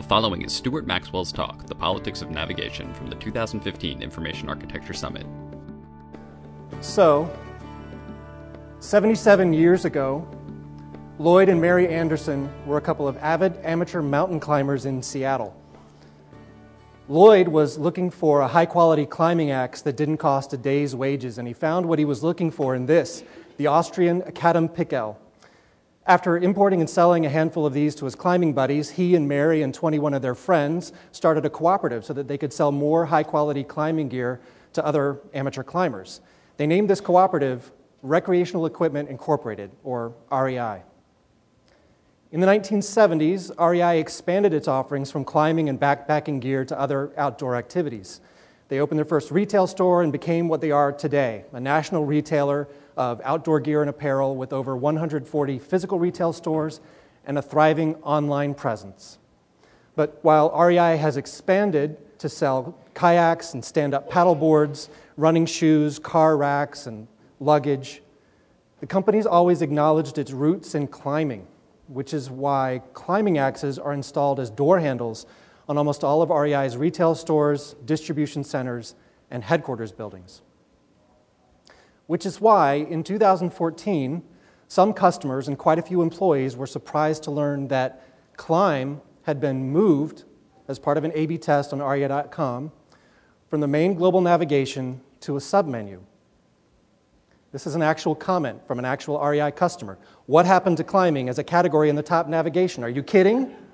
The following is Stuart Maxwell's talk, The Politics of Navigation, from the 2015 Information Architecture Summit. So, 77 years ago, Lloyd and Mary Anderson were a couple of avid amateur mountain climbers in Seattle. Lloyd was looking for a high quality climbing axe that didn't cost a day's wages, and he found what he was looking for in this the Austrian Academ Pickel. After importing and selling a handful of these to his climbing buddies, he and Mary and 21 of their friends started a cooperative so that they could sell more high quality climbing gear to other amateur climbers. They named this cooperative Recreational Equipment Incorporated, or REI. In the 1970s, REI expanded its offerings from climbing and backpacking gear to other outdoor activities. They opened their first retail store and became what they are today a national retailer of outdoor gear and apparel with over 140 physical retail stores and a thriving online presence. But while REI has expanded to sell kayaks and stand up paddle boards, running shoes, car racks, and luggage, the company's always acknowledged its roots in climbing, which is why climbing axes are installed as door handles on almost all of REI's retail stores, distribution centers, and headquarters buildings which is why in 2014, some customers and quite a few employees were surprised to learn that Climb had been moved as part of an A B test on REI.com from the main global navigation to a submenu. This is an actual comment from an actual REI customer. What happened to climbing as a category in the top navigation? Are you kidding?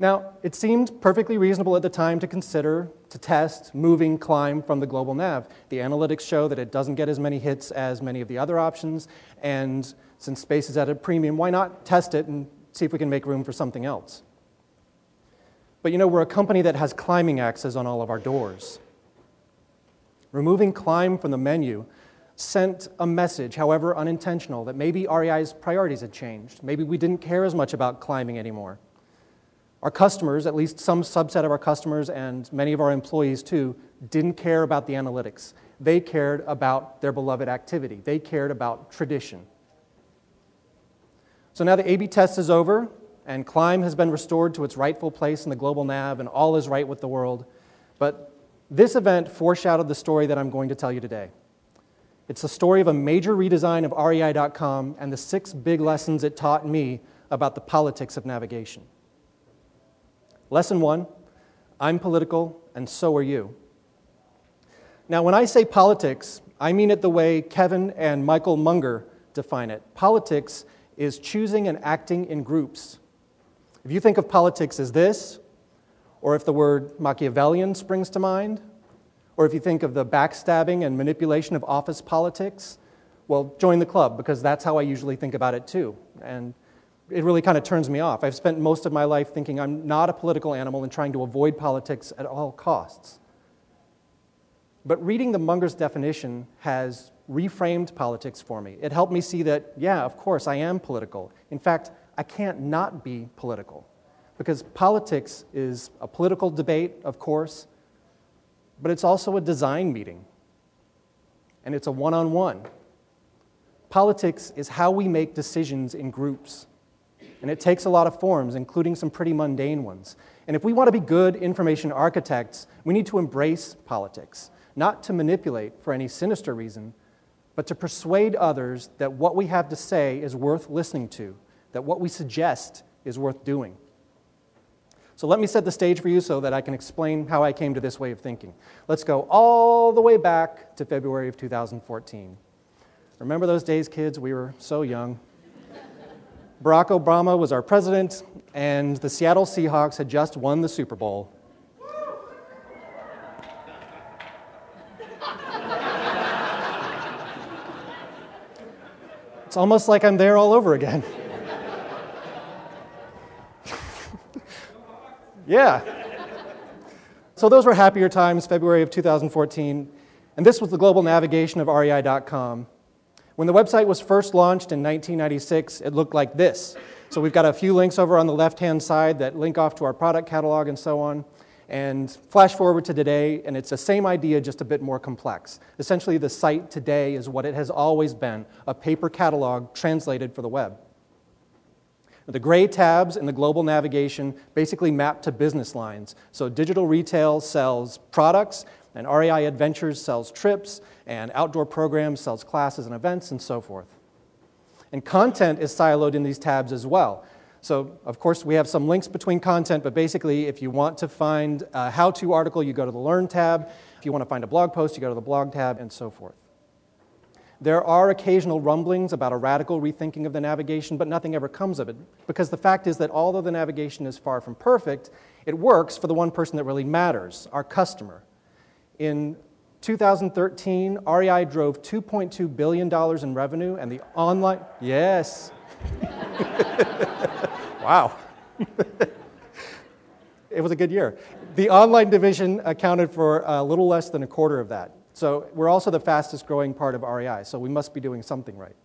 Now, it seemed perfectly reasonable at the time to consider, to test, moving climb from the global nav. The analytics show that it doesn't get as many hits as many of the other options, and since space is at a premium, why not test it and see if we can make room for something else? But you know, we're a company that has climbing axes on all of our doors. Removing climb from the menu sent a message, however unintentional, that maybe REI's priorities had changed. Maybe we didn't care as much about climbing anymore. Our customers, at least some subset of our customers and many of our employees too, didn't care about the analytics. They cared about their beloved activity, they cared about tradition. So now the A B test is over, and Climb has been restored to its rightful place in the global nav, and all is right with the world. But this event foreshadowed the story that I'm going to tell you today. It's the story of a major redesign of REI.com and the six big lessons it taught me about the politics of navigation. Lesson one I'm political, and so are you. Now, when I say politics, I mean it the way Kevin and Michael Munger define it. Politics is choosing and acting in groups. If you think of politics as this, or if the word Machiavellian springs to mind, or if you think of the backstabbing and manipulation of office politics, well, join the club because that's how I usually think about it too. And it really kind of turns me off. I've spent most of my life thinking I'm not a political animal and trying to avoid politics at all costs. But reading the Munger's definition has reframed politics for me. It helped me see that, yeah, of course, I am political. In fact, I can't not be political. Because politics is a political debate, of course, but it's also a design meeting. And it's a one on one. Politics is how we make decisions in groups. And it takes a lot of forms, including some pretty mundane ones. And if we want to be good information architects, we need to embrace politics, not to manipulate for any sinister reason, but to persuade others that what we have to say is worth listening to, that what we suggest is worth doing. So let me set the stage for you so that I can explain how I came to this way of thinking. Let's go all the way back to February of 2014. Remember those days, kids? We were so young. Barack Obama was our president, and the Seattle Seahawks had just won the Super Bowl. It's almost like I'm there all over again. yeah. So those were happier times, February of 2014. And this was the global navigation of REI.com. When the website was first launched in 1996, it looked like this. So we've got a few links over on the left hand side that link off to our product catalog and so on. And flash forward to today, and it's the same idea, just a bit more complex. Essentially, the site today is what it has always been a paper catalog translated for the web. The gray tabs in the global navigation basically map to business lines. So digital retail sells products, and REI Adventures sells trips, and outdoor programs sells classes and events, and so forth. And content is siloed in these tabs as well. So, of course, we have some links between content, but basically, if you want to find a how to article, you go to the Learn tab. If you want to find a blog post, you go to the Blog tab, and so forth. There are occasional rumblings about a radical rethinking of the navigation, but nothing ever comes of it. Because the fact is that although the navigation is far from perfect, it works for the one person that really matters our customer. In 2013, REI drove $2.2 billion in revenue, and the online. Yes. wow. it was a good year. The online division accounted for a little less than a quarter of that. So we're also the fastest growing part of REI, so we must be doing something right.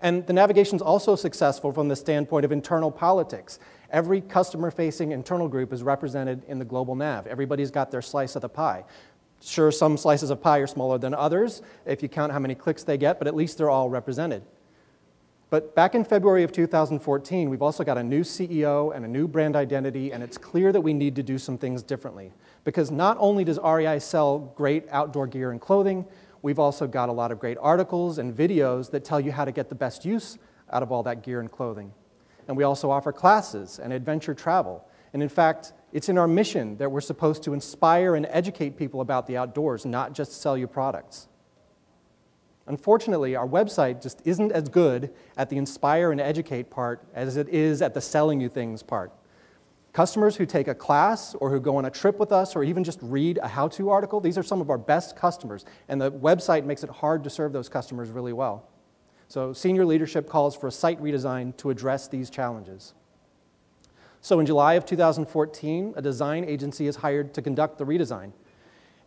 And the navigation is also successful from the standpoint of internal politics. Every customer facing internal group is represented in the global nav. Everybody's got their slice of the pie. Sure, some slices of pie are smaller than others if you count how many clicks they get, but at least they're all represented. But back in February of 2014, we've also got a new CEO and a new brand identity, and it's clear that we need to do some things differently. Because not only does REI sell great outdoor gear and clothing, we've also got a lot of great articles and videos that tell you how to get the best use out of all that gear and clothing. And we also offer classes and adventure travel. And in fact, it's in our mission that we're supposed to inspire and educate people about the outdoors, not just sell you products. Unfortunately, our website just isn't as good at the inspire and educate part as it is at the selling you things part. Customers who take a class or who go on a trip with us or even just read a how to article, these are some of our best customers, and the website makes it hard to serve those customers really well. So, senior leadership calls for a site redesign to address these challenges. So, in July of 2014, a design agency is hired to conduct the redesign.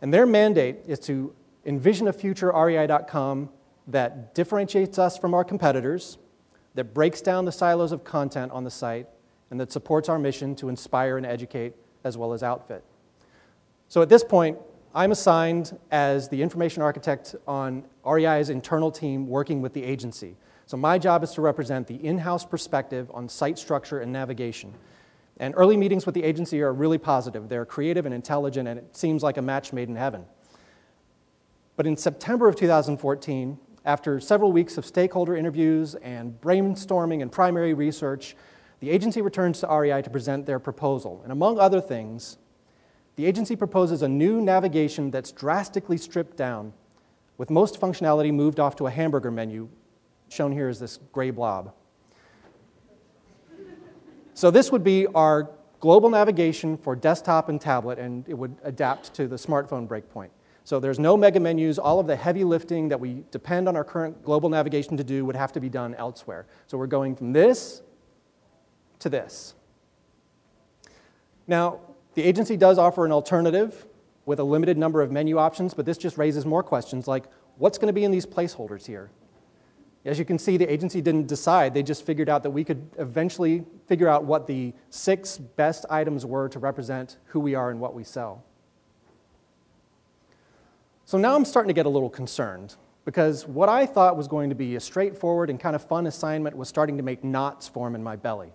And their mandate is to envision a future REI.com that differentiates us from our competitors, that breaks down the silos of content on the site, and that supports our mission to inspire and educate as well as outfit. So at this point, I'm assigned as the information architect on REI's internal team working with the agency. So my job is to represent the in house perspective on site structure and navigation. And early meetings with the agency are really positive. They're creative and intelligent, and it seems like a match made in heaven. But in September of 2014, after several weeks of stakeholder interviews and brainstorming and primary research, the agency returns to REI to present their proposal. And among other things, the agency proposes a new navigation that's drastically stripped down, with most functionality moved off to a hamburger menu. Shown here is this gray blob. So, this would be our global navigation for desktop and tablet, and it would adapt to the smartphone breakpoint. So there's no mega menus. All of the heavy lifting that we depend on our current global navigation to do would have to be done elsewhere. So we're going from this to this. Now, the agency does offer an alternative with a limited number of menu options, but this just raises more questions like what's going to be in these placeholders here? As you can see, the agency didn't decide. They just figured out that we could eventually figure out what the six best items were to represent who we are and what we sell. So now I'm starting to get a little concerned because what I thought was going to be a straightforward and kind of fun assignment was starting to make knots form in my belly.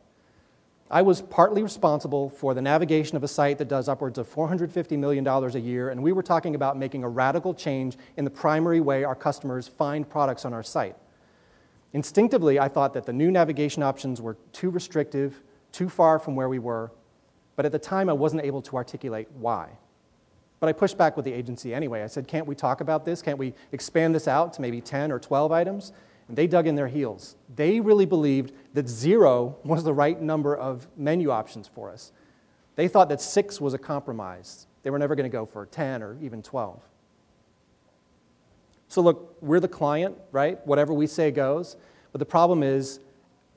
I was partly responsible for the navigation of a site that does upwards of $450 million a year, and we were talking about making a radical change in the primary way our customers find products on our site. Instinctively, I thought that the new navigation options were too restrictive, too far from where we were, but at the time I wasn't able to articulate why. But I pushed back with the agency anyway. I said, Can't we talk about this? Can't we expand this out to maybe 10 or 12 items? And they dug in their heels. They really believed that zero was the right number of menu options for us. They thought that six was a compromise. They were never going to go for 10 or even 12. So, look, we're the client, right? Whatever we say goes. But the problem is,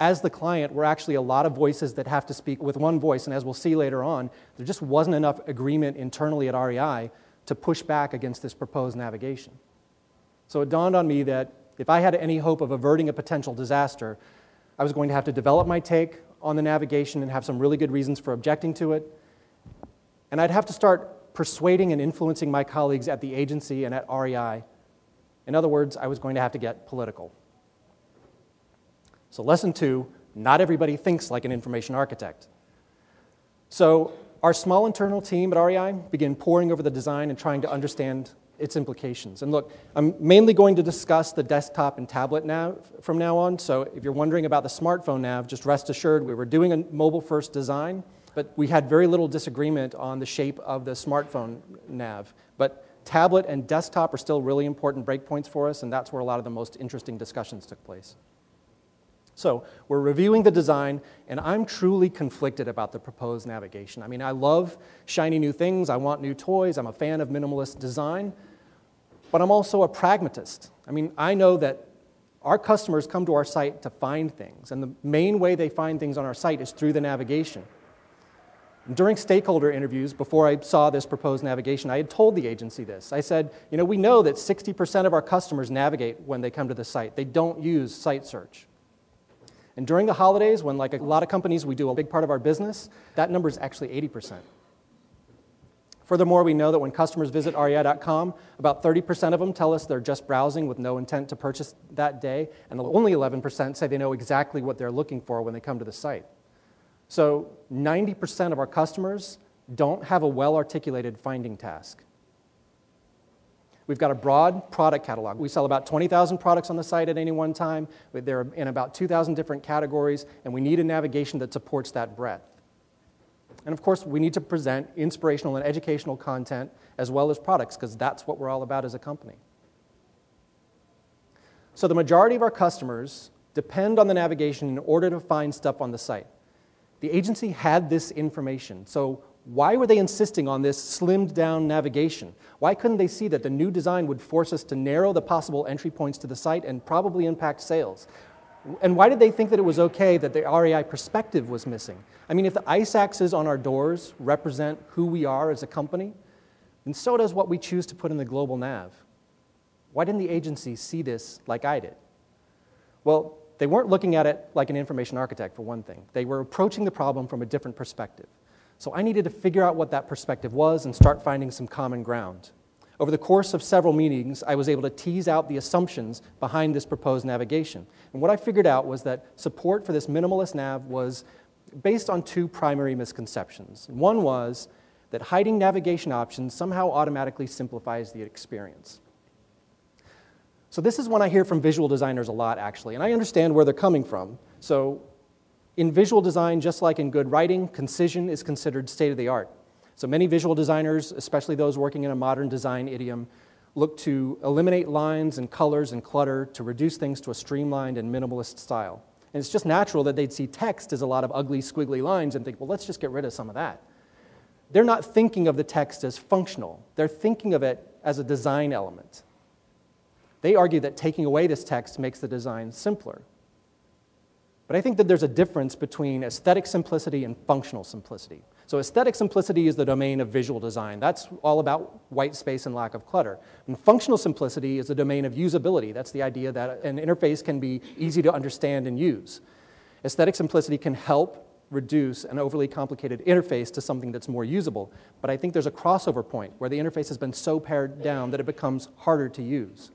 as the client, we're actually a lot of voices that have to speak with one voice. And as we'll see later on, there just wasn't enough agreement internally at REI to push back against this proposed navigation. So it dawned on me that if I had any hope of averting a potential disaster, I was going to have to develop my take on the navigation and have some really good reasons for objecting to it. And I'd have to start persuading and influencing my colleagues at the agency and at REI. In other words, I was going to have to get political. So, lesson two Not everybody thinks like an information architect. So, our small internal team at REI began poring over the design and trying to understand its implications. And look, I'm mainly going to discuss the desktop and tablet nav from now on. So if you're wondering about the smartphone nav, just rest assured we were doing a mobile first design, but we had very little disagreement on the shape of the smartphone nav. But tablet and desktop are still really important breakpoints for us, and that's where a lot of the most interesting discussions took place. So, we're reviewing the design, and I'm truly conflicted about the proposed navigation. I mean, I love shiny new things, I want new toys, I'm a fan of minimalist design, but I'm also a pragmatist. I mean, I know that our customers come to our site to find things, and the main way they find things on our site is through the navigation. During stakeholder interviews, before I saw this proposed navigation, I had told the agency this. I said, you know, we know that 60% of our customers navigate when they come to the site, they don't use site search. And during the holidays, when, like a lot of companies, we do a big part of our business, that number is actually 80%. Furthermore, we know that when customers visit rei.com, about 30% of them tell us they're just browsing with no intent to purchase that day, and only 11% say they know exactly what they're looking for when they come to the site. So 90% of our customers don't have a well articulated finding task. We've got a broad product catalog. We sell about 20,000 products on the site at any one time. They're in about 2,000 different categories, and we need a navigation that supports that breadth. And of course, we need to present inspirational and educational content as well as products, because that's what we're all about as a company. So, the majority of our customers depend on the navigation in order to find stuff on the site. The agency had this information. So, why were they insisting on this slimmed down navigation? Why couldn't they see that the new design would force us to narrow the possible entry points to the site and probably impact sales? And why did they think that it was okay that the REI perspective was missing? I mean, if the ice axes on our doors represent who we are as a company, then so does what we choose to put in the global nav. Why didn't the agency see this like I did? Well, they weren't looking at it like an information architect, for one thing. They were approaching the problem from a different perspective. So I needed to figure out what that perspective was and start finding some common ground. Over the course of several meetings, I was able to tease out the assumptions behind this proposed navigation. And what I figured out was that support for this minimalist nav was based on two primary misconceptions. One was that hiding navigation options somehow automatically simplifies the experience. So, this is one I hear from visual designers a lot, actually, and I understand where they're coming from. So, in visual design, just like in good writing, concision is considered state of the art. So, many visual designers, especially those working in a modern design idiom, look to eliminate lines and colors and clutter to reduce things to a streamlined and minimalist style. And it's just natural that they'd see text as a lot of ugly, squiggly lines and think, well, let's just get rid of some of that. They're not thinking of the text as functional, they're thinking of it as a design element. They argue that taking away this text makes the design simpler. But I think that there's a difference between aesthetic simplicity and functional simplicity. So, aesthetic simplicity is the domain of visual design. That's all about white space and lack of clutter. And functional simplicity is the domain of usability. That's the idea that an interface can be easy to understand and use. Aesthetic simplicity can help reduce an overly complicated interface to something that's more usable. But I think there's a crossover point where the interface has been so pared down that it becomes harder to use.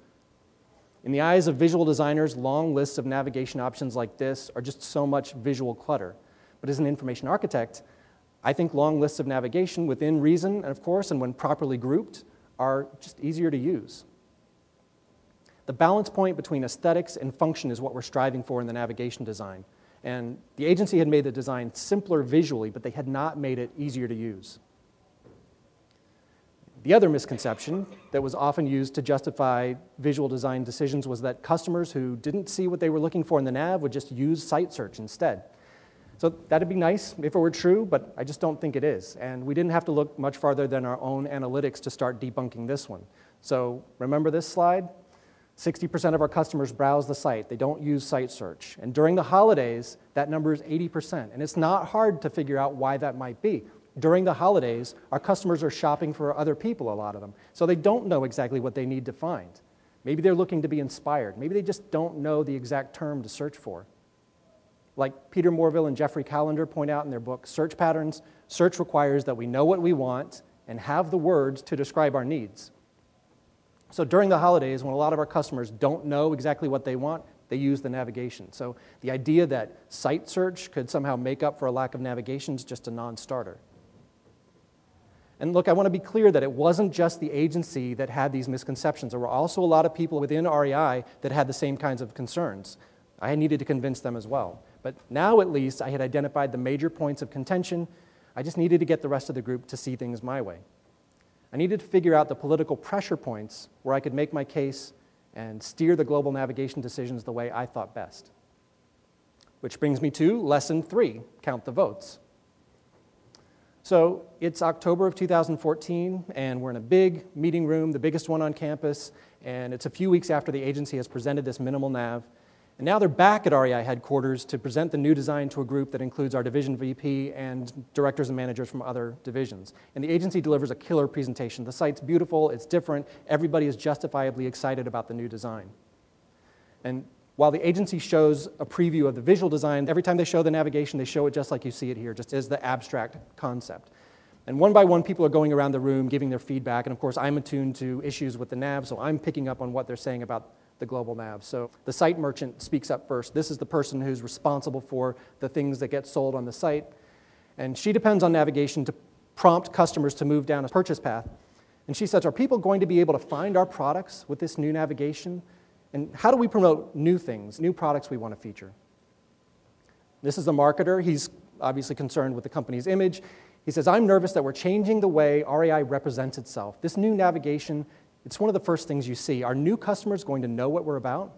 In the eyes of visual designers, long lists of navigation options like this are just so much visual clutter. But as an information architect, I think long lists of navigation within reason, and of course, and when properly grouped, are just easier to use. The balance point between aesthetics and function is what we're striving for in the navigation design. And the agency had made the design simpler visually, but they had not made it easier to use. The other misconception that was often used to justify visual design decisions was that customers who didn't see what they were looking for in the nav would just use site search instead. So that'd be nice if it were true, but I just don't think it is. And we didn't have to look much farther than our own analytics to start debunking this one. So remember this slide? 60% of our customers browse the site. They don't use site search. And during the holidays, that number is 80%. And it's not hard to figure out why that might be during the holidays, our customers are shopping for other people, a lot of them. So they don't know exactly what they need to find. Maybe they're looking to be inspired. Maybe they just don't know the exact term to search for. Like Peter Morville and Jeffery Callender point out in their book, Search Patterns, search requires that we know what we want and have the words to describe our needs. So during the holidays, when a lot of our customers don't know exactly what they want, they use the navigation. So the idea that site search could somehow make up for a lack of navigation is just a non starter. And look, I want to be clear that it wasn't just the agency that had these misconceptions. There were also a lot of people within REI that had the same kinds of concerns. I needed to convince them as well. But now, at least, I had identified the major points of contention. I just needed to get the rest of the group to see things my way. I needed to figure out the political pressure points where I could make my case and steer the global navigation decisions the way I thought best. Which brings me to lesson three count the votes. So it's October of 2014, and we're in a big meeting room, the biggest one on campus, and it's a few weeks after the agency has presented this minimal nav. And now they're back at REI headquarters to present the new design to a group that includes our division VP and directors and managers from other divisions. And the agency delivers a killer presentation. The site's beautiful, it's different, everybody is justifiably excited about the new design. And while the agency shows a preview of the visual design, every time they show the navigation, they show it just like you see it here, just as the abstract concept. And one by one, people are going around the room giving their feedback. And of course, I'm attuned to issues with the nav, so I'm picking up on what they're saying about the global nav. So the site merchant speaks up first. This is the person who's responsible for the things that get sold on the site. And she depends on navigation to prompt customers to move down a purchase path. And she says, Are people going to be able to find our products with this new navigation? And how do we promote new things, new products we want to feature? This is the marketer. He's obviously concerned with the company's image. He says, I'm nervous that we're changing the way REI represents itself. This new navigation, it's one of the first things you see. Are new customers going to know what we're about?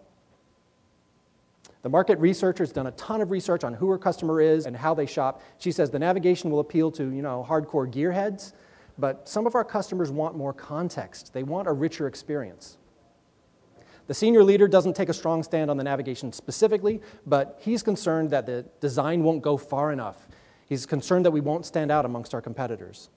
The market researcher has done a ton of research on who her customer is and how they shop. She says the navigation will appeal to, you know, hardcore gearheads, but some of our customers want more context. They want a richer experience. The senior leader doesn't take a strong stand on the navigation specifically, but he's concerned that the design won't go far enough. He's concerned that we won't stand out amongst our competitors.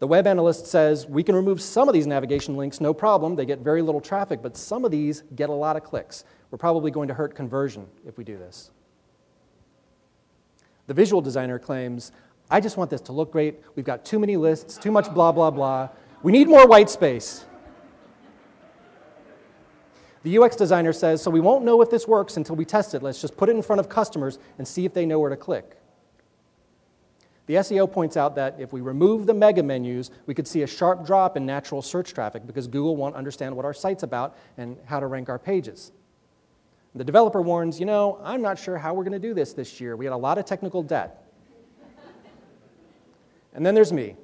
The web analyst says we can remove some of these navigation links, no problem. They get very little traffic, but some of these get a lot of clicks. We're probably going to hurt conversion if we do this. The visual designer claims, I just want this to look great. We've got too many lists, too much blah, blah, blah. We need more white space. The UX designer says, so we won't know if this works until we test it. Let's just put it in front of customers and see if they know where to click. The SEO points out that if we remove the mega menus, we could see a sharp drop in natural search traffic because Google won't understand what our site's about and how to rank our pages. The developer warns, you know, I'm not sure how we're going to do this this year. We had a lot of technical debt. and then there's me.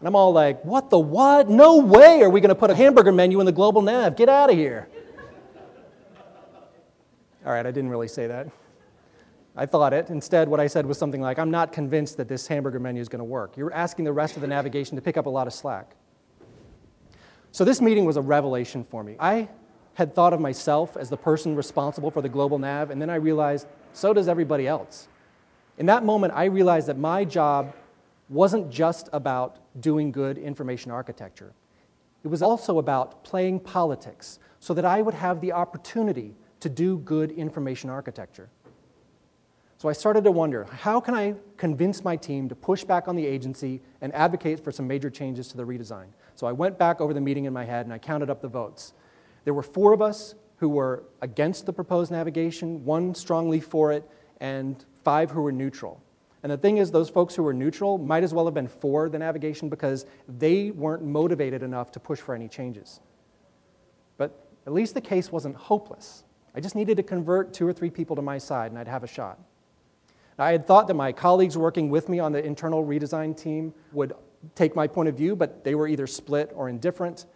And I'm all like, what the what? No way are we going to put a hamburger menu in the global nav. Get out of here. All right, I didn't really say that. I thought it. Instead, what I said was something like, I'm not convinced that this hamburger menu is going to work. You're asking the rest of the navigation to pick up a lot of slack. So, this meeting was a revelation for me. I had thought of myself as the person responsible for the global nav, and then I realized so does everybody else. In that moment, I realized that my job wasn't just about doing good information architecture. It was also about playing politics so that I would have the opportunity to do good information architecture. So I started to wonder how can I convince my team to push back on the agency and advocate for some major changes to the redesign? So I went back over the meeting in my head and I counted up the votes. There were four of us who were against the proposed navigation, one strongly for it, and five who were neutral. And the thing is, those folks who were neutral might as well have been for the navigation because they weren't motivated enough to push for any changes. But at least the case wasn't hopeless. I just needed to convert two or three people to my side and I'd have a shot. I had thought that my colleagues working with me on the internal redesign team would take my point of view, but they were either split or indifferent.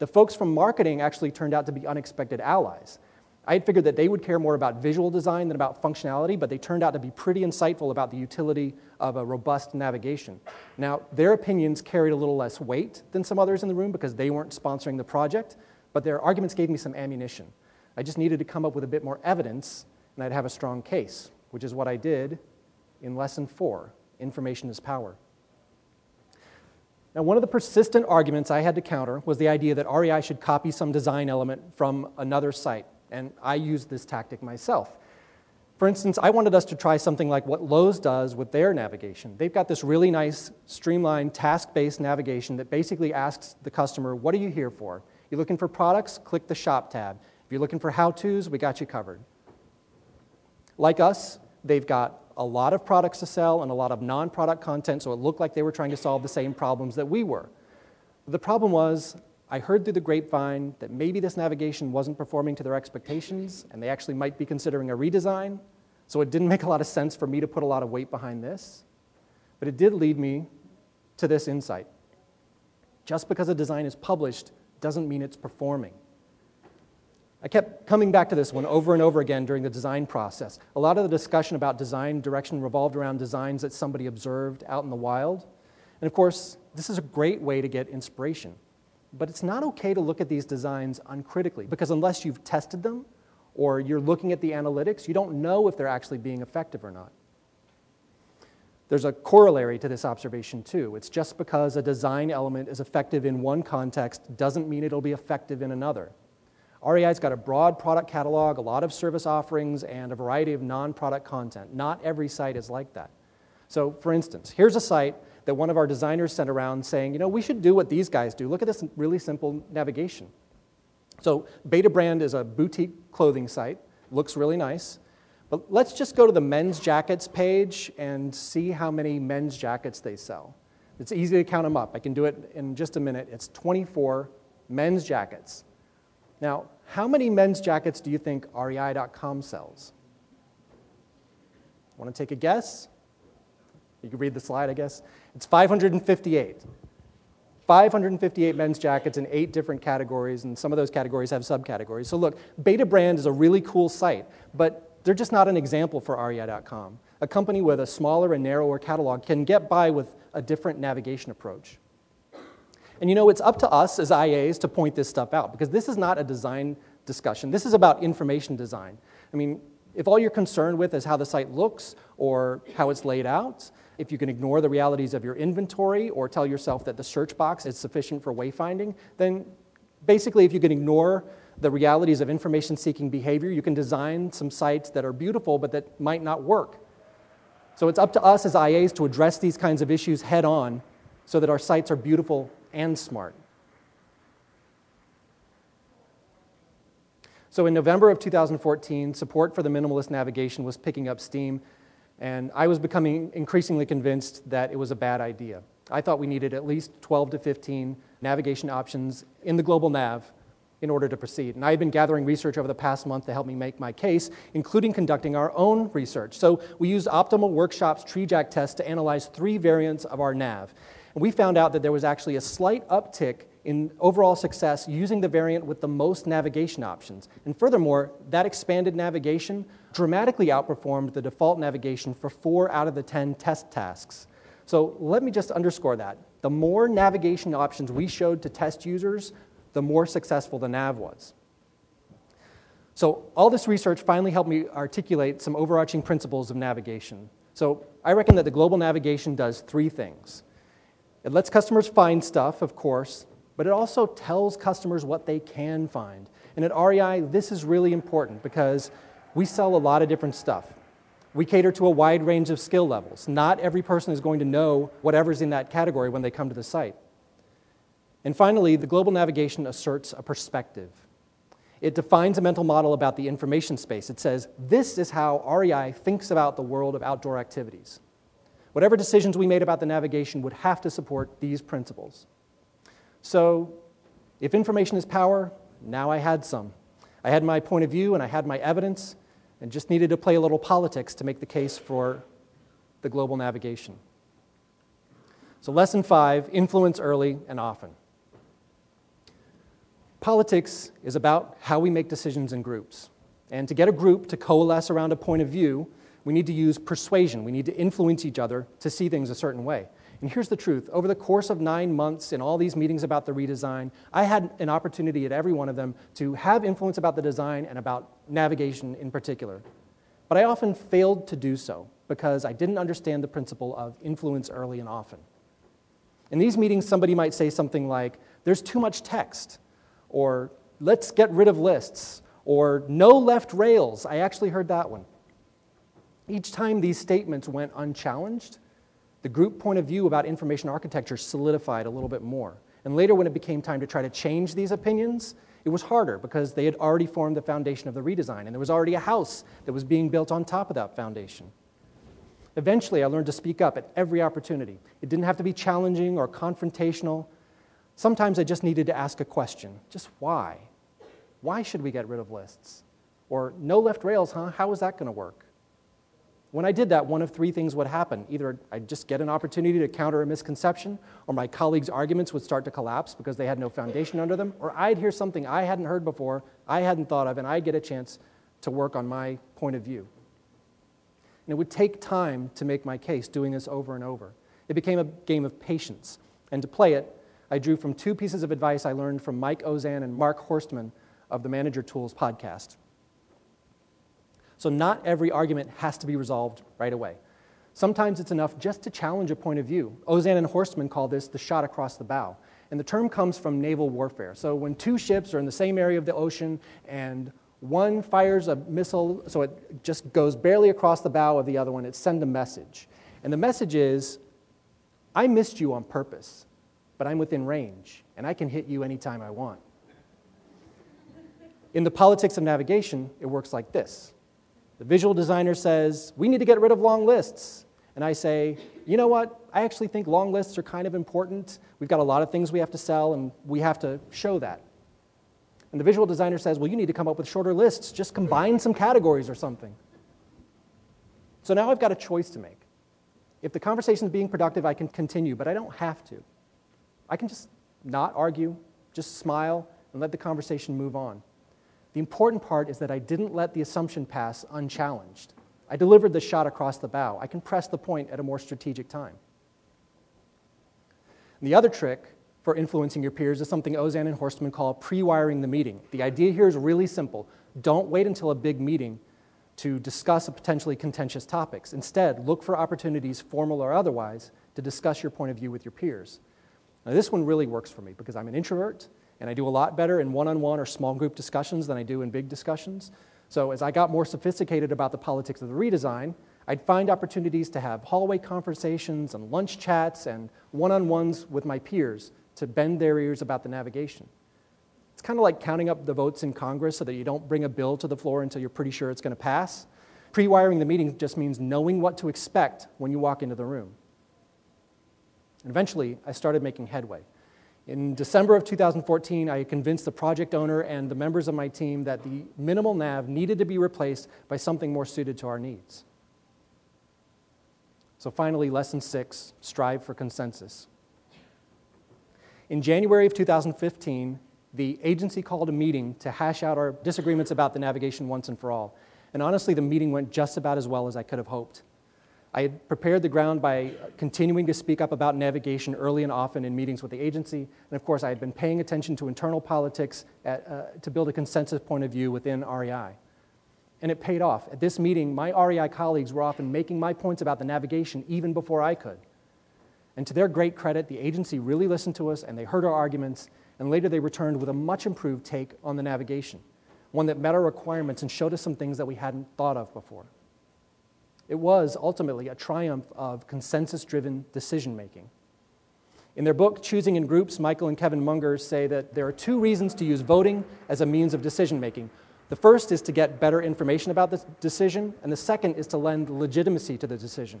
The folks from marketing actually turned out to be unexpected allies. I had figured that they would care more about visual design than about functionality, but they turned out to be pretty insightful about the utility of a robust navigation. Now, their opinions carried a little less weight than some others in the room because they weren't sponsoring the project, but their arguments gave me some ammunition. I just needed to come up with a bit more evidence, and I'd have a strong case, which is what I did in lesson four information is power. Now, one of the persistent arguments I had to counter was the idea that REI should copy some design element from another site and I used this tactic myself. For instance, I wanted us to try something like what Lowe's does with their navigation. They've got this really nice, streamlined, task based navigation that basically asks the customer, What are you here for? You're looking for products? Click the Shop tab. If you're looking for how to's, we got you covered. Like us, they've got a lot of products to sell and a lot of non product content, so it looked like they were trying to solve the same problems that we were. The problem was, I heard through the grapevine that maybe this navigation wasn't performing to their expectations, and they actually might be considering a redesign. So it didn't make a lot of sense for me to put a lot of weight behind this. But it did lead me to this insight. Just because a design is published doesn't mean it's performing. I kept coming back to this one over and over again during the design process. A lot of the discussion about design direction revolved around designs that somebody observed out in the wild. And of course, this is a great way to get inspiration. But it's not okay to look at these designs uncritically because unless you've tested them or you're looking at the analytics, you don't know if they're actually being effective or not. There's a corollary to this observation, too. It's just because a design element is effective in one context doesn't mean it'll be effective in another. REI's got a broad product catalog, a lot of service offerings, and a variety of non product content. Not every site is like that. So, for instance, here's a site that one of our designers sent around saying, you know, we should do what these guys do. Look at this really simple navigation. So, Betabrand is a boutique clothing site, looks really nice. But let's just go to the men's jackets page and see how many men's jackets they sell. It's easy to count them up. I can do it in just a minute. It's 24 men's jackets. Now, how many men's jackets do you think REI.com sells? Want to take a guess? You can read the slide, I guess. It's 558. 558 men's jackets in eight different categories, and some of those categories have subcategories. So, look, Betabrand is a really cool site, but they're just not an example for REI.com. A company with a smaller and narrower catalog can get by with a different navigation approach. And you know, it's up to us as IAs to point this stuff out because this is not a design discussion. This is about information design. I mean, if all you're concerned with is how the site looks or how it's laid out, if you can ignore the realities of your inventory or tell yourself that the search box is sufficient for wayfinding, then basically, if you can ignore the realities of information seeking behavior, you can design some sites that are beautiful but that might not work. So it's up to us as IAs to address these kinds of issues head on so that our sites are beautiful and smart. So in November of 2014, support for the minimalist navigation was picking up steam, and I was becoming increasingly convinced that it was a bad idea. I thought we needed at least 12 to 15 navigation options in the global nav in order to proceed. And I had been gathering research over the past month to help me make my case, including conducting our own research. So we used Optimal Workshop's TreeJack test to analyze three variants of our nav. And we found out that there was actually a slight uptick in overall success using the variant with the most navigation options. And furthermore, that expanded navigation dramatically outperformed the default navigation for four out of the 10 test tasks. So let me just underscore that. The more navigation options we showed to test users, the more successful the nav was. So all this research finally helped me articulate some overarching principles of navigation. So I reckon that the global navigation does three things. It lets customers find stuff, of course, but it also tells customers what they can find. And at REI, this is really important because we sell a lot of different stuff. We cater to a wide range of skill levels. Not every person is going to know whatever's in that category when they come to the site. And finally, the global navigation asserts a perspective. It defines a mental model about the information space. It says, this is how REI thinks about the world of outdoor activities. Whatever decisions we made about the navigation would have to support these principles. So, if information is power, now I had some. I had my point of view and I had my evidence, and just needed to play a little politics to make the case for the global navigation. So, lesson five influence early and often. Politics is about how we make decisions in groups. And to get a group to coalesce around a point of view, we need to use persuasion. We need to influence each other to see things a certain way. And here's the truth over the course of nine months in all these meetings about the redesign, I had an opportunity at every one of them to have influence about the design and about navigation in particular. But I often failed to do so because I didn't understand the principle of influence early and often. In these meetings, somebody might say something like, There's too much text, or Let's get rid of lists, or No left rails. I actually heard that one. Each time these statements went unchallenged, the group point of view about information architecture solidified a little bit more. And later, when it became time to try to change these opinions, it was harder because they had already formed the foundation of the redesign, and there was already a house that was being built on top of that foundation. Eventually, I learned to speak up at every opportunity. It didn't have to be challenging or confrontational. Sometimes I just needed to ask a question just why? Why should we get rid of lists? Or no left rails, huh? How is that going to work? When I did that, one of three things would happen. Either I'd just get an opportunity to counter a misconception, or my colleagues' arguments would start to collapse because they had no foundation under them, or I'd hear something I hadn't heard before, I hadn't thought of, and I'd get a chance to work on my point of view. And it would take time to make my case, doing this over and over. It became a game of patience. And to play it, I drew from two pieces of advice I learned from Mike Auzenne and Mark Horstman of the Manager Tools podcast. So, not every argument has to be resolved right away. Sometimes it's enough just to challenge a point of view. Auzenne and Horstman call this the shot across the bow. And the term comes from naval warfare. So, when two ships are in the same area of the ocean and one fires a missile, so it just goes barely across the bow of the other one, it sends a message. And the message is I missed you on purpose, but I'm within range, and I can hit you anytime I want. In the politics of navigation, it works like this the visual designer says, We need to get rid of long lists. And I say, You know what? I actually think long lists are kind of important. We've got a lot of things we have to sell, and we have to show that. And the visual designer says, Well, you need to come up with shorter lists. Just combine some categories or something. So now I've got a choice to make. If the conversation is being productive, I can continue, but I don't have to. I can just not argue, just smile, and let the conversation move on. The important part is that I didn't let the assumption pass unchallenged. I delivered the shot across the bow. I can press the point at a more strategic time. And the other trick for influencing your peers is something Auzenne and Horstman call pre wiring the meeting. The idea here is really simple. Don't wait until a big meeting to discuss potentially contentious topics. Instead, look for opportunities, formal or otherwise, to discuss your point of view with your peers. Now, this one really works for me because I'm an introvert and I do a lot better in one on one or small group discussions than I do in big discussions. So, as I got more sophisticated about the politics of the redesign, I'd find opportunities to have hallway conversations and lunch chats and one on ones with my peers to bend their ears about the navigation. It's kind of like counting up the votes in Congress so that you don't bring a bill to the floor until you're pretty sure it's going to pass. Pre wiring the meeting just means knowing what to expect when you walk into the room. And eventually, I started making headway. In December of 2014, I convinced the project owner and the members of my team that the minimal nav needed to be replaced by something more suited to our needs. So, finally, lesson six strive for consensus. In January of 2015, the agency called a meeting to hash out our disagreements about the navigation once and for all. And honestly, the meeting went just about as well as I could have hoped. I had prepared the ground by continuing to speak up about navigation early and often in meetings with the agency. And of course, I had been paying attention to internal politics at, uh, to build a consensus point of view within REI. And it paid off. At this meeting, my REI colleagues were often making my points about the navigation even before I could. And to their great credit, the agency really listened to us and they heard our arguments. And later, they returned with a much improved take on the navigation, one that met our requirements and showed us some things that we hadn't thought of before. It was ultimately a triumph of consensus driven decision making. In their book, Choosing in Groups, Michael and Kevin Munger say that there are two reasons to use voting as a means of decision making. The first is to get better information about the decision, and the second is to lend legitimacy to the decision.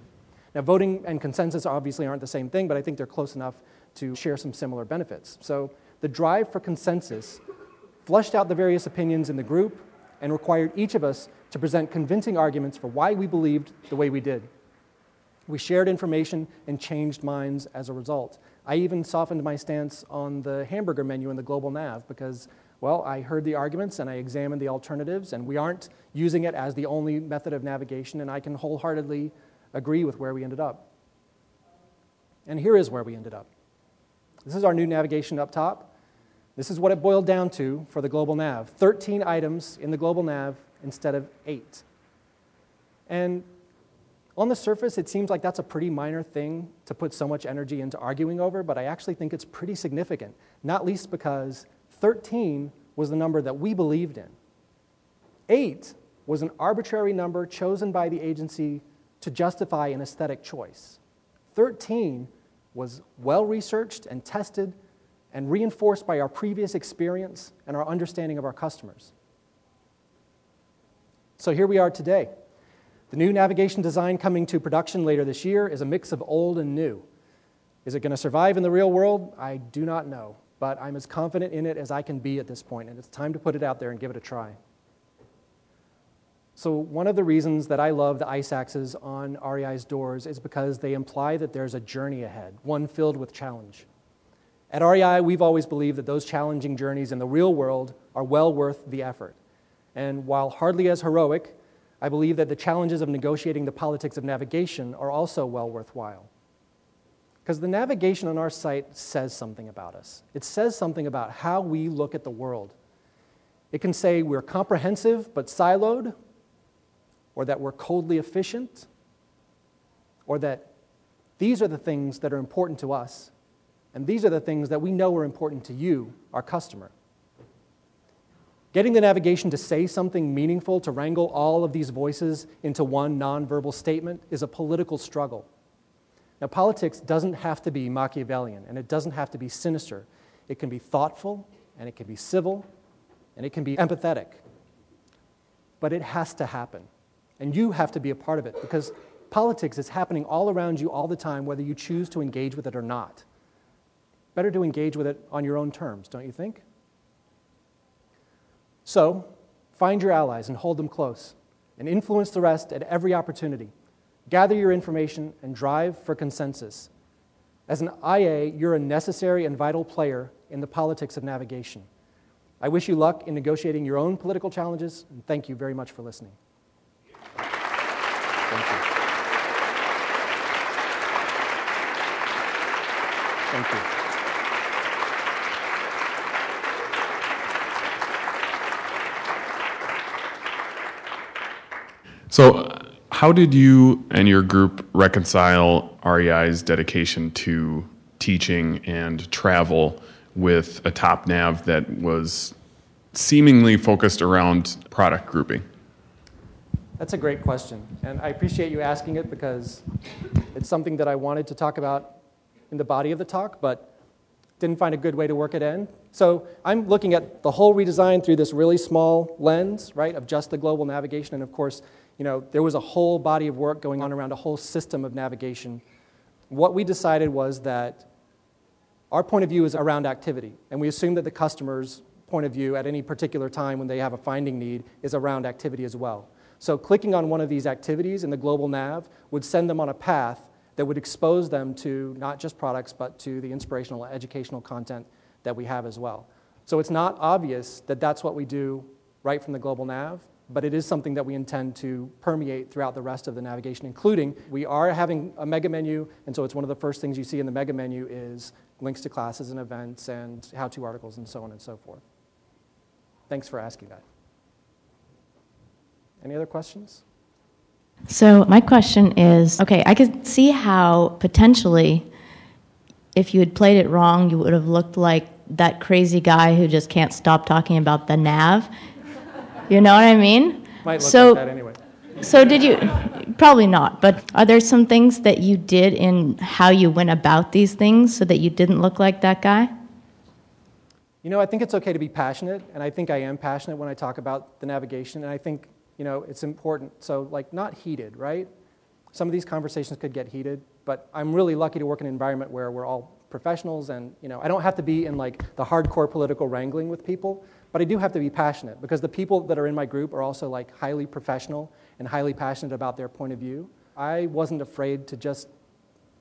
Now, voting and consensus obviously aren't the same thing, but I think they're close enough to share some similar benefits. So, the drive for consensus flushed out the various opinions in the group and required each of us to present convincing arguments for why we believed the way we did. We shared information and changed minds as a result. I even softened my stance on the hamburger menu in the global nav because, well, I heard the arguments and I examined the alternatives, and we aren't using it as the only method of navigation, and I can wholeheartedly agree with where we ended up. And here is where we ended up. This is our new navigation up top. This is what it boiled down to for the global nav 13 items in the global nav instead of eight. And on the surface, it seems like that's a pretty minor thing to put so much energy into arguing over, but I actually think it's pretty significant, not least because 13 was the number that we believed in. Eight was an arbitrary number chosen by the agency to justify an aesthetic choice. 13 was well researched and tested and reinforced by our previous experience and our understanding of our customers. So here we are today. The new navigation design coming to production later this year is a mix of old and new. Is it going to survive in the real world? I do not know, but I'm as confident in it as I can be at this point, and it's time to put it out there and give it a try. So, one of the reasons that I love the ice axes on REI's doors is because they imply that there's a journey ahead, one filled with challenge. At REI, we've always believed that those challenging journeys in the real world are well worth the effort. And while hardly as heroic, I believe that the challenges of negotiating the politics of navigation are also well worthwhile. Because the navigation on our site says something about us. It says something about how we look at the world. It can say we're comprehensive but siloed, or that we're coldly efficient, or that these are the things that are important to us, and these are the things that we know are important to you, our customer. Getting the navigation to say something meaningful, to wrangle all of these voices into one nonverbal statement, is a political struggle. Now, politics doesn't have to be Machiavellian, and it doesn't have to be sinister. It can be thoughtful, and it can be civil, and it can be empathetic. But it has to happen. And you have to be a part of it because politics is happening all around you all the time, whether you choose to engage with it or not. Better to engage with it on your own terms, don't you think? So, find your allies and hold them close, and influence the rest at every opportunity. Gather your information and drive for consensus. As an IA, you're a necessary and vital player in the politics of navigation. I wish you luck in negotiating your own political challenges, and thank you very much for listening. Thank you. Thank you. So, how did you and your group reconcile REI's dedication to teaching and travel with a top nav that was seemingly focused around product grouping? That's a great question. And I appreciate you asking it because it's something that I wanted to talk about in the body of the talk, but didn't find a good way to work it in. So I'm looking at the whole redesign through this really small lens, right, of just the global navigation. And of course, you know, there was a whole body of work going on around a whole system of navigation. What we decided was that our point of view is around activity, and we assume that the customer's point of view at any particular time when they have a finding need is around activity as well. So clicking on one of these activities in the global nav would send them on a path that would expose them to not just products, but to the inspirational, educational content that we have as well. So it's not obvious that that's what we do right from the global nav, but it is something that we intend to permeate throughout the rest of the navigation, including we are having a mega menu, and so it's one of the first things you see in the mega menu is links to classes and events and how-to articles and so on and so forth. Thanks for asking that. Any other questions? So, my question is okay, I could see how potentially, if you had played it wrong, you would have looked like that crazy guy who just can't stop talking about the nav. You know what I mean? Might look so, like that anyway. So, did you? Probably not, but are there some things that you did in how you went about these things so that you didn't look like that guy? You know, I think it's okay to be passionate, and I think I am passionate when I talk about the navigation, and I think you know, it's important. So, like, not heated, right? Some of these conversations could get heated, but I'm really lucky to work in an environment where we're all professionals and, you know, I don't have to be in like the hardcore political wrangling with people, but I do have to be passionate because the people that are in my group are also like highly professional and highly passionate about their point of view. I wasn't afraid to just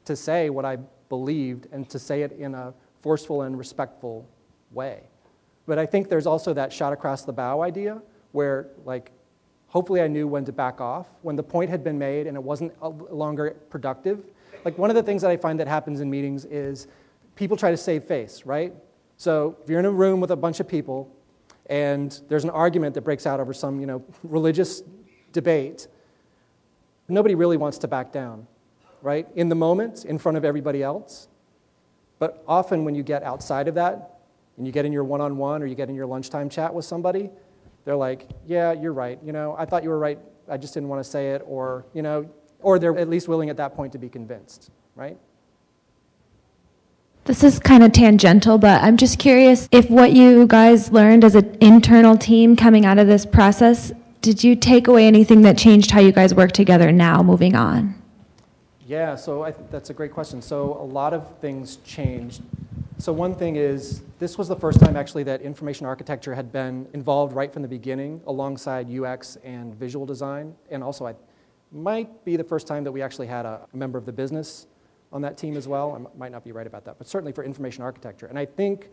to say what I believed and to say it in a forceful and respectful way. But I think there's also that shot across the bow idea where like Hopefully, I knew when to back off when the point had been made and it wasn't uh, longer productive. Like, one of the things that I find that happens in meetings is people try to save face, right? So, if you're in a room with a bunch of people and there's an argument that breaks out over some, you know, religious debate, nobody really wants to back down, right? In the moment, in front of everybody else. But often when you get outside of that and you get in your one on one or you get in your lunchtime chat with somebody, they're like, yeah, you're right. You know, I thought you were right. I just didn't want to say it. Or, you know, or they're at least willing at that point to be convinced, right? This is kind of tangential, but I'm just curious if what you guys learned as an internal team coming out of this process, did you take away anything that changed how you guys work together now moving on? Yeah, so I that's a great question. So a lot of things changed. So one thing is, this was the first time actually that information architecture had been involved right from the beginning alongside UX and visual design. And also, I might be the first time that we actually had a member of the business on that team as well. I might not be right about that, but certainly for information architecture. And I think,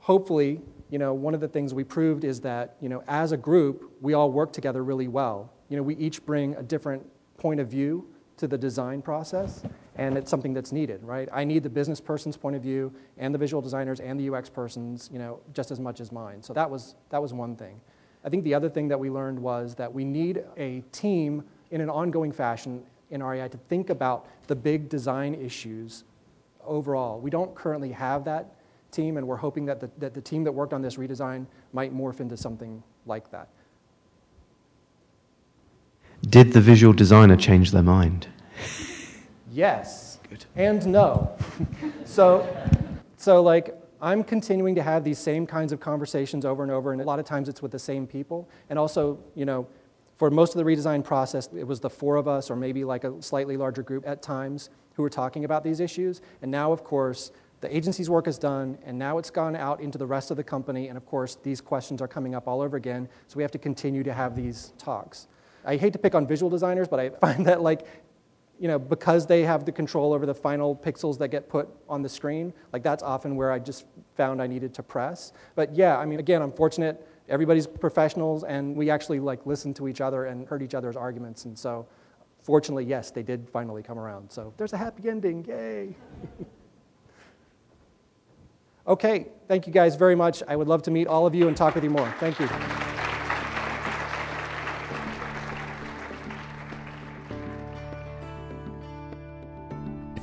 hopefully, you know, one of the things we proved is that, you know, as a group, we all work together really well. You know, we each bring a different point of view to the design process, and it's something that's needed, right? I need the business person's point of view and the visual designers and the UX person's, you know, just as much as mine. So that was, that was one thing. I think the other thing that we learned was that we need a team in an ongoing fashion in REI to think about the big design issues overall. We don't currently have that team, and we're hoping that the, that the team that worked on this redesign might morph into something like that. Did the visual designer change their mind? Yes. Good. And no. so, so like I'm continuing to have these same kinds of conversations over and over, and a lot of times it's with the same people. And also, you know, for most of the redesign process, it was the four of us, or maybe like a slightly larger group at times, who were talking about these issues. And now, of course, the agency's work is done, and now it's gone out into the rest of the company. And of course, these questions are coming up all over again. So we have to continue to have these talks. I hate to pick on visual designers, but I find that like, you know, because they have the control over the final pixels that get put on the screen, like that's often where I just found I needed to press. But yeah, I mean, again, I'm fortunate. Everybody's professionals, and we actually like listened to each other and heard each other's arguments. And so, fortunately, yes, they did finally come around. So there's a happy ending. Yay! okay, thank you guys very much. I would love to meet all of you and talk with you more. Thank you.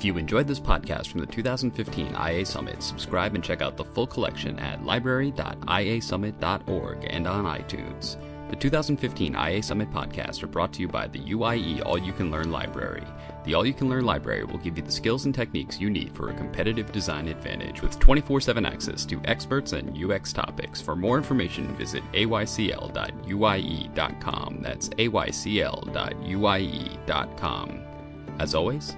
You enjoyed this podcast from the 2015 IA Summit, subscribe and check out the full collection at library.iasummit.org and on iTunes. The 2015 IA Summit podcasts are brought to you by the UIE All You Can Learn Library. The All You Can Learn Library will give you the skills and techniques you need for a competitive design advantage with 24 7 access to experts and UX topics. For more information, visit aycl.uie.com. That's aycl.uie.com. As always,